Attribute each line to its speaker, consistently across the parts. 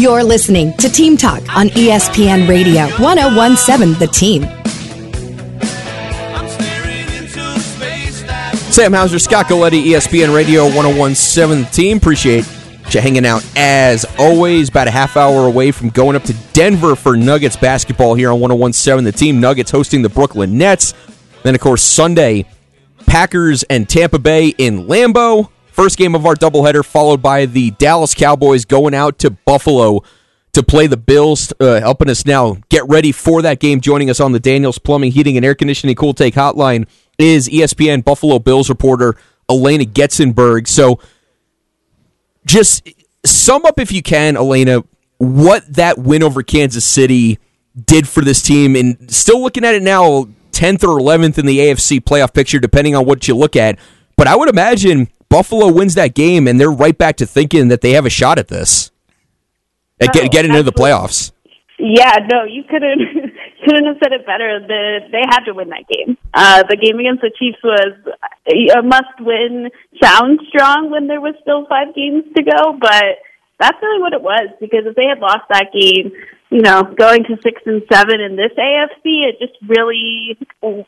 Speaker 1: You're listening to Team Talk on ESPN Radio 1017 The Team.
Speaker 2: Sam Hauser, Scott Galletti, ESPN Radio 1017 The Team. Appreciate you hanging out as always. About a half hour away from going up to Denver for Nuggets basketball here on 1017 The Team. Nuggets hosting the Brooklyn Nets. Then, of course, Sunday, Packers and Tampa Bay in Lambeau. First game of our doubleheader, followed by the Dallas Cowboys going out to Buffalo to play the Bills, uh, helping us now get ready for that game. Joining us on the Daniels Plumbing, Heating, and Air Conditioning Cool Take Hotline is ESPN Buffalo Bills reporter Alaina Getzenberg. So, just sum up, if you can, Alaina, what that win over Kansas City did for this team, and still looking at it now, 10th or 11th in the AFC playoff picture, depending on what you look at. But I would imagine Buffalo wins that game, and they're right back to thinking that they have a shot at this, at
Speaker 3: Oh,
Speaker 2: get, getting into the playoffs.
Speaker 3: Yeah, no, you couldn't couldn't have said it better. The they had to win that game. Uh, the game against the Chiefs was a must win. Sounds strong when there was still five games to go, but that's really what it was. Because if they had lost that game, you know, going to six and seven in this AFC, it just really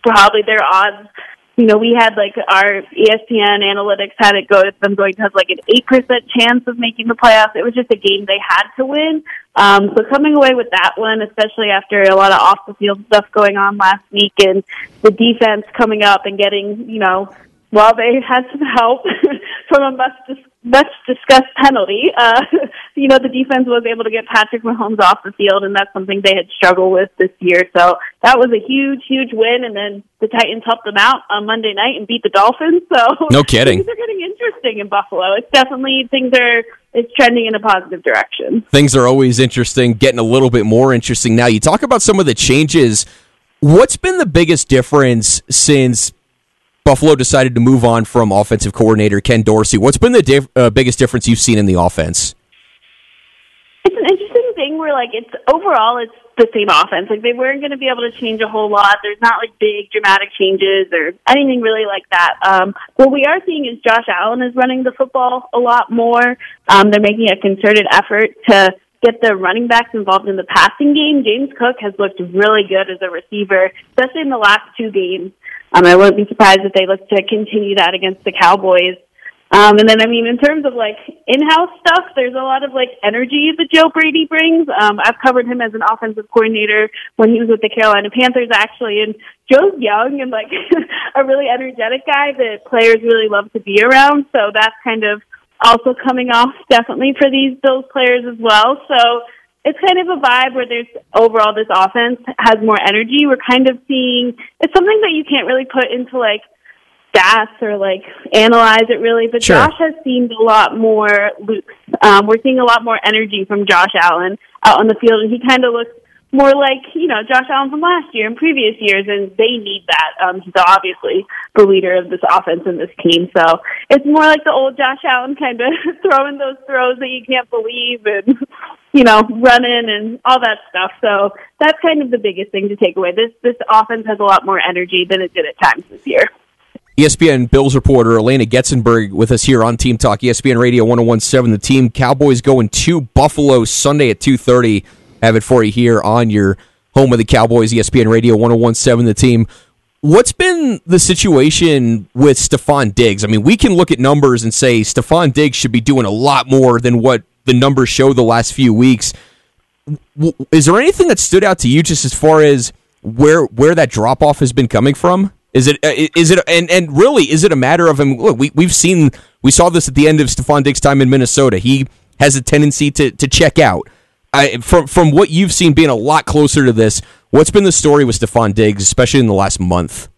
Speaker 3: probably their odds. You know, we had like our ESPN analytics had it go them going to have like an eight percent chance of making the playoffs. It was just a game they had to win. Um, so coming away with that one, especially after a lot of off the field stuff going on last week and the defense coming up and getting, you know, while they had some help from a much dis- much discussed penalty, uh, you know, the defense was able to get Patrick Mahomes off the field, and that's something they had struggled with this year. So that was a huge, huge win. And then the Titans helped them out on Monday night and beat the Dolphins. So
Speaker 2: No kidding.
Speaker 3: things are getting interesting in Buffalo. It's definitely things are it's trending in a positive direction.
Speaker 2: Things are always interesting, getting a little bit more interesting now. You talk about some of the changes. What's been the biggest difference since Buffalo decided to move on from offensive coordinator Ken Dorsey? What's been the diff- uh, biggest difference you've seen in the offense?
Speaker 3: It's an interesting thing where like it's overall it's the same offense. Like they weren't going to be able to change a whole lot. There's not like big dramatic changes or anything really like that. Um, what we are seeing is Josh Allen is running the football a lot more. Um, they're making a concerted effort to get the running backs involved in the passing game. James Cook has looked really good as a receiver, especially in the last two games. Um, I wouldn't be surprised if they look to continue that against the Cowboys. Um, and then, I mean, in terms of like in-house stuff, there's a lot of like energy that Joe Brady brings. Um, I've covered him as an offensive coordinator when he was with the Carolina Panthers, actually. And Joe's young and like a really energetic guy that players really love to be around. So that's kind of also coming off definitely for these Bills players as well. So it's kind of a vibe where there's overall this offense has more energy. We're kind of seeing it's something that you can't really put into like stats or like analyze it really, but
Speaker 2: Sure.
Speaker 3: Josh has seemed a lot more loose. Um, we're seeing a lot more energy from Josh Allen out on the field, and he kind of looks more like you know Josh Allen from last year and previous years, and they need that. Um, he's obviously the leader of this offense and this team, so it's more like the old Josh Allen kind of throwing those throws that you can't believe and you know running and all that stuff. So that's kind of the biggest thing to take away. This this offense has a lot more energy than it did at times this year.
Speaker 2: ESPN Bills reporter Alaina Getzenberg with us here on Team Talk, ESPN Radio 1017. The team Cowboys going to Buffalo Sunday at 2.30. Have it for you here on your home of the Cowboys, ESPN Radio 1017. The team. What's been the situation with Stefon Diggs? I mean, we can look at numbers and say Stefon Diggs should be doing a lot more than what the numbers show the last few weeks. Is there anything that stood out to you just as far as where where that drop off has been coming from? Is it uh, it and and really is it a matter of him? Look, we we've seen we saw this at the end of Stefon Diggs' time in Minnesota. He has a tendency to to check out. I, from from what you've seen, being a lot closer to this, what's been the story with Stefon Diggs, especially in the last month?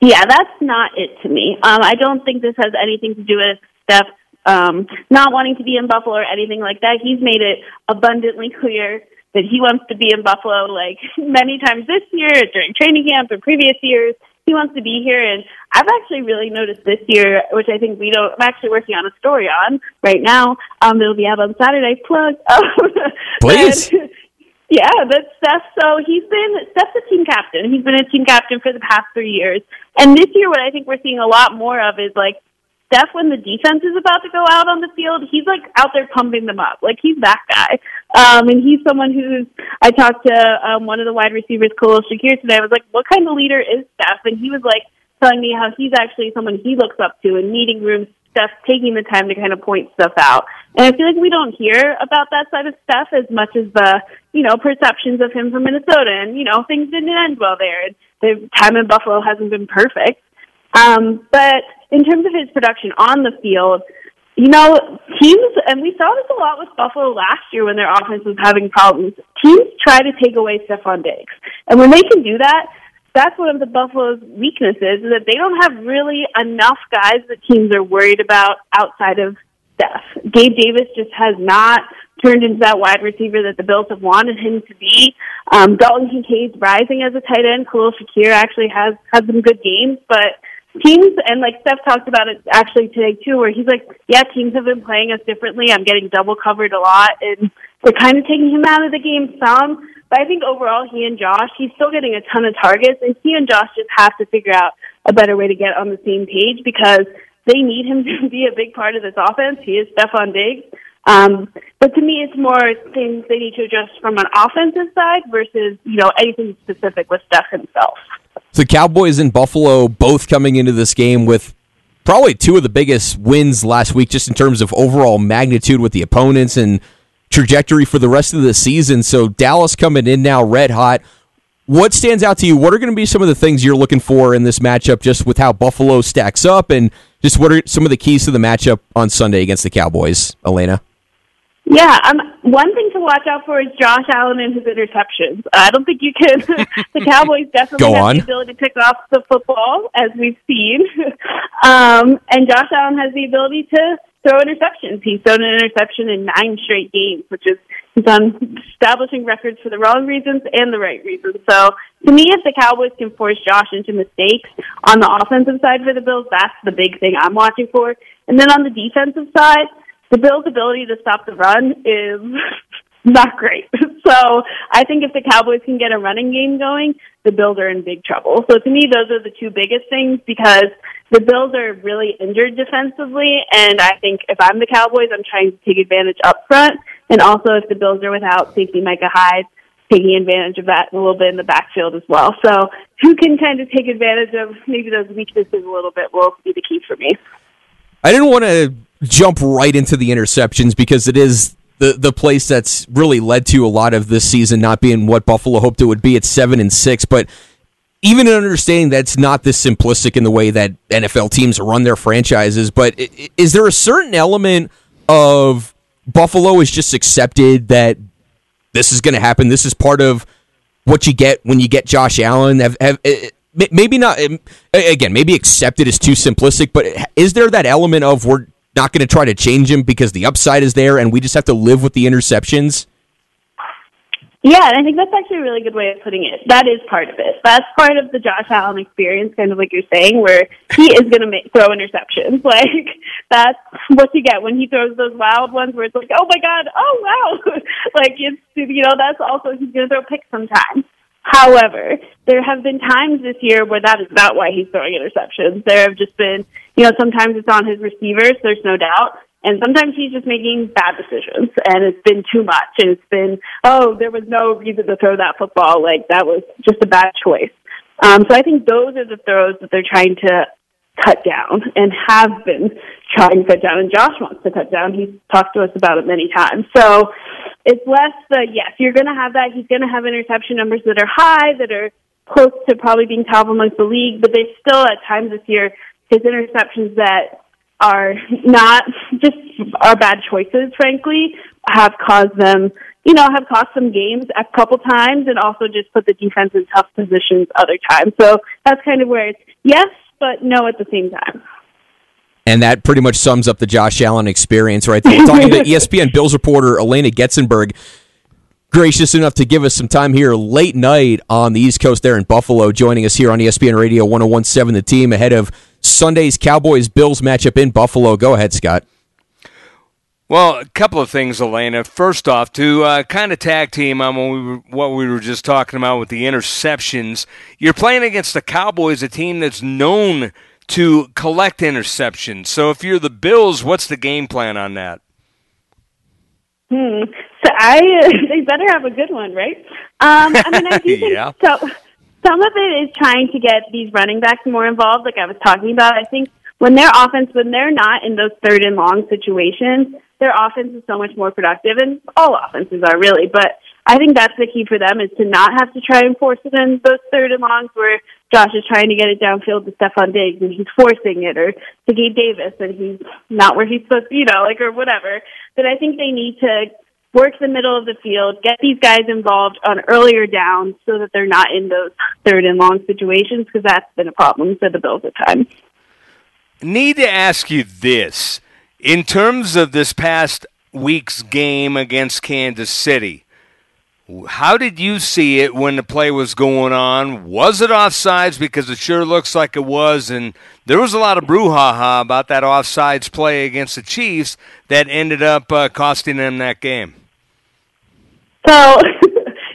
Speaker 3: Yeah, that's not it to me. Um, I don't think this has anything to do with Steph um, not wanting to be in Buffalo or anything like that. He's made it abundantly clear that he wants to be in Buffalo like many times this year during training camp and previous years. He wants to be here, and I've actually really noticed this year, which I think we don't. I'm actually working on a story on right now. Um, it'll be out on Saturday. Plug,
Speaker 2: Please.
Speaker 3: And- yeah, that's Steph. So he's been Steph's a team captain. He's been a team captain for the past three years, and this year, what I think we're seeing a lot more of is like Steph, when the defense is about to go out on the field, he's like out there pumping them up. Like he's that guy. Um, and he's someone who's, I talked to um, one of the wide receivers, Khalil Shakir, today. I was like, what kind of leader is Steph? And he was like telling me how he's actually someone he looks up to in meeting rooms, Steph taking the time to kind of point stuff out. And I feel like we don't hear about that side of Steph as much as the, you know, perceptions of him from Minnesota. And, you know, things didn't end well there. The time in Buffalo hasn't been perfect. Um, but in terms of his production on the field, you know, teams, and we saw this a lot with Buffalo last year when their offense was having problems. Teams try to take away Stefon Diggs. And when they can do that, that's one of the Buffalo's weaknesses is that they don't have really enough guys that teams are worried about outside of Steph. Gabe Davis just has not turned into that wide receiver that the Bills have wanted him to be. Um, Dalton Kincaid's rising as a tight end. Khalil Shakir actually has has some good games, but teams and like Steph talked about it actually today too, where he's like, yeah, teams have been playing us differently. I'm getting double covered a lot, and they're kind of taking him out of the game some. But I think overall, he and Josh, he's still getting a ton of targets, and he and Josh just have to figure out a better way to get on the same page because they need him to be a big part of this offense. He is Stefon Diggs. Um, but to me, it's more things they need to adjust from an offensive side versus, you know, anything specific with Steph himself.
Speaker 2: The Cowboys and Buffalo both coming into this game with probably two of the biggest wins last week, just in terms of overall magnitude with the opponents and trajectory for the rest of the season. So Dallas coming in now red hot. What stands out to you? What are going to be some of the things you're looking for in this matchup, just with how Buffalo stacks up, and just what are some of the keys to the matchup on Sunday against the Cowboys, Alaina?
Speaker 3: Yeah, um, one thing to watch out for is Josh Allen and his interceptions. I don't think you can. the Cowboys definitely have the ability to pick off the football, as we've seen. um, and Josh Allen has the ability to throw interceptions. He's thrown an interception in nine straight games, which is he's on establishing records for the wrong reasons and the right reasons. So to me, if the Cowboys can force Josh into mistakes on the offensive side for the Bills, that's the big thing I'm watching for. And then on the defensive side, the Bills' ability to stop the run is not great. So I think if the Cowboys can get a running game going, the Bills are in big trouble. So to me, those are the two biggest things because the Bills are really injured defensively, and I think if I'm the Cowboys, I'm trying to take advantage up front, and also if the Bills are without safety Micah Hyde, taking advantage of that a little bit in the backfield as well. So who can kind of take advantage of maybe those weaknesses a little bit will be the key for me.
Speaker 2: I didn't want to jump right into the interceptions because it is the the place that's really led to a lot of this season not being what Buffalo hoped it would be at seven and six. But even in understanding that's not this simplistic in the way that NFL teams run their franchises, but is there a certain element of Buffalo is just accepted that this is going to happen? This is part of what you get when you get Josh Allen. Have, have, maybe not um, again maybe accepted is too simplistic but is there that element of we're not going to try to change him because the upside is there and we just have to live with the interceptions
Speaker 3: yeah, and I think that's actually a really good way of putting it. That is part of it. That's part of the Josh Allen experience, kind of like you're saying, where he is going to make, throw interceptions. Like that's what you get when he throws those wild ones, where it's like, oh my god, oh wow, like it's you know that's also he's going to throw picks sometimes. However, there have been times this year where that is not why he's throwing interceptions. There have just been, you know, sometimes it's on his receivers, there's no doubt. And sometimes he's just making bad decisions and it's been too much and it's been, oh, there was no reason to throw that football. Like that was just a bad choice. Um, so I think those are the throws that they're trying to cut down and have been trying to cut down. And Josh wants to cut down. He's talked to us about it many times. So it's less the, yes, you're to have that. He's to have interception numbers that are high, that are close to probably being top amongst the league, but they still at times this year, his interceptions that are not just are bad choices, frankly, have caused them, you know, have cost them games a couple times and also just put the defense in tough positions other times. So that's kind of where it's yes, but no at the same time.
Speaker 2: And that pretty much sums up the Josh Allen experience right there. Talking to ESPN Bills reporter Alaina Getzenberg, gracious enough to give us some time here late night on the East Coast there in Buffalo, joining us here on ESPN Radio 1017, the team ahead of Sunday's Cowboys Bills matchup in Buffalo. Go ahead, Scott.
Speaker 4: Well, a couple of things, Alaina. First off, to uh, kind of tag team on what we, were, what we were just talking about with the interceptions, you're playing against the Cowboys, a team that's known to collect interceptions. So if you're the Bills, what's the game plan on that?
Speaker 3: Hmm. So I, they better have a good one, right? Um, I mean, I do think
Speaker 4: Yeah.
Speaker 3: so. Some of it is trying to get these running backs more involved, like I was talking about. I think when their offense, when they're not in those third and long situations, their offense is so much more productive, and all offenses are really. But I think that's the key for them is to not have to try and force it in those third and longs where Josh is trying to get it downfield to Stefon Diggs and he's forcing it, or to Gabe Davis and he's not where he's supposed to, you know, like or whatever. But I think they need to work the middle of the field, get these guys involved on earlier downs so that they're not in those third and long situations because that's been a problem for the Bills at times.
Speaker 4: Need to ask you this. In terms of this past week's game against Kansas City, how did you see it when the play was going on? Was it offsides? Because it sure looks like it was, and there was a lot of brouhaha about that offsides play against the Chiefs that ended up uh, costing them that game.
Speaker 3: So,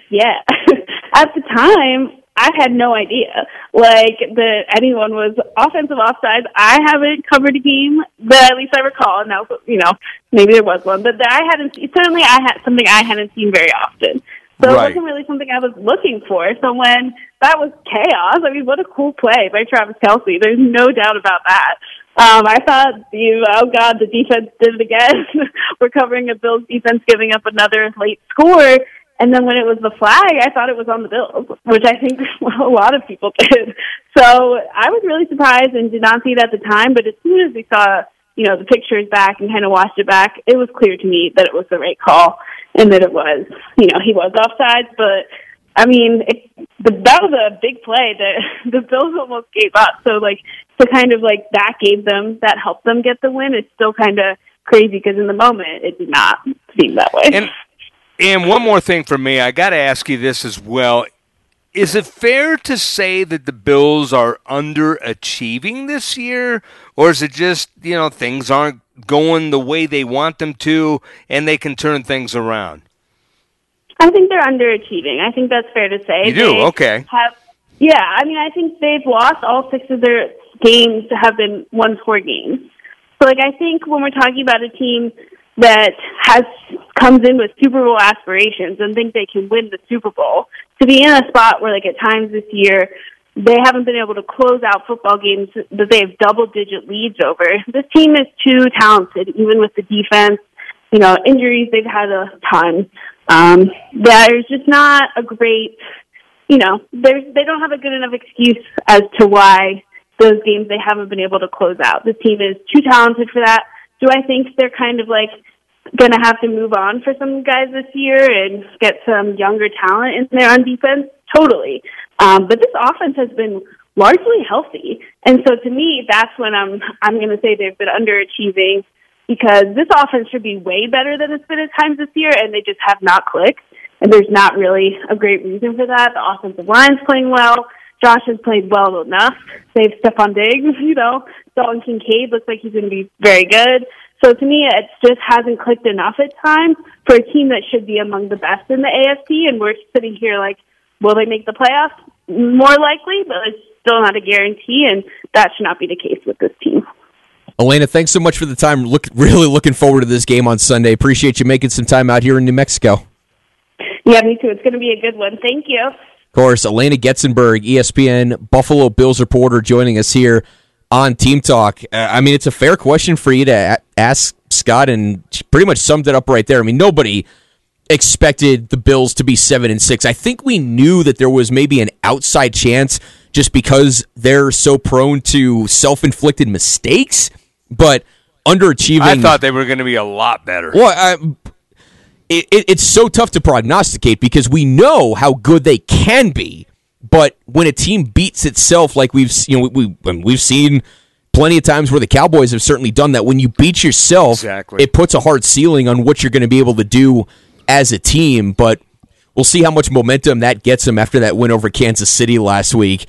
Speaker 3: yeah, at the time, I had no idea. Like that anyone was offensive offsides. I haven't covered a game that at least I recall. Now, you know, maybe there was one, but that I hadn't. Certainly, I had something I hadn't seen very often. So
Speaker 4: Right.
Speaker 3: it wasn't really something I was looking for. So when that was chaos, I mean, what a cool play by Travis Kelce. There's no doubt about that. Um, I thought, you, oh God, the defense did it again. We're covering a Bills defense giving up another late score. And then when it was the flag, I thought it was on the Bills, which I think a lot of people did. So I was really surprised and did not see it at the time. But as soon as we saw, you know, the pictures back and kind of watched it back, it was clear to me that it was the right call and that it was, you know, he was offsides. But I mean, it, that was a big play that the Bills almost gave up. So like to kind of like that gave them that helped them get the win. It's still kind of crazy because in the moment it did not seem that way.
Speaker 4: And and one more thing for me, I got to ask you this as well. Is it fair to say that the Bills are underachieving this year, or is it just you know things aren't going the way they want them to, and they can turn things around?
Speaker 3: I think they're underachieving. I think that's fair to say.
Speaker 4: You do?
Speaker 3: They
Speaker 4: Okay.
Speaker 3: Have yeah. I mean, I think they've lost all six of their games to have been one score games. So, like, I think when we're talking about a team that has comes in with Super Bowl aspirations and think they can win the Super Bowl, to be in a spot where, like, at times this year they haven't been able to close out football games that they have double digit leads over. This team is too talented, even with the defense. You know, injuries they've had a ton. Um, there's just not a great, you know, there's they don't have a good enough excuse as to why those games they haven't been able to close out. This team is too talented for that. Do I think they're kind of like going to have to move on for some guys this year and get some younger talent in there on defense? Totally. Um, but this offense has been largely healthy, and so to me, that's when I'm I'm going to say they've been underachieving because this offense should be way better than it's been at times this year, and they just have not clicked. And there's not really a great reason for that. The offensive line's playing well. Josh has played well enough. They have Stefon Diggs, you know. Dalton Kincaid looks like he's going to be very good. So to me, it just hasn't clicked enough at times for a team that should be among the best in the AFC. And we're sitting here like, will they make the playoffs? More likely, but it's still not a guarantee, and that should not be the case with this team.
Speaker 2: Alaina, thanks so much for the time. Look, really looking forward to this game on Sunday. Appreciate you making some time out here in New Mexico.
Speaker 3: Yeah, me too. It's going to be a good one. Thank you.
Speaker 2: Of course, Alaina Getzenberg, ESPN Buffalo Bills reporter, joining us here on Team Talk. Uh, I mean, it's a fair question for you to a- ask Scott, and she pretty much summed it up right there. I mean, nobody expected the Bills to be seven and six. I think we knew that there was maybe an outside chance just because they're so prone to self-inflicted mistakes, but underachieving.
Speaker 4: I thought they were going to be a lot better.
Speaker 2: Well, I, it, it, it's so tough to prognosticate because we know how good they can be, but when a team beats itself, like we've you know we, we we've seen plenty of times where the Cowboys have certainly done that. When you beat yourself,
Speaker 4: Exactly.
Speaker 2: it puts a hard ceiling on what you're going to be able to do as a team. But we'll see how much momentum that gets them after that win over Kansas City last week.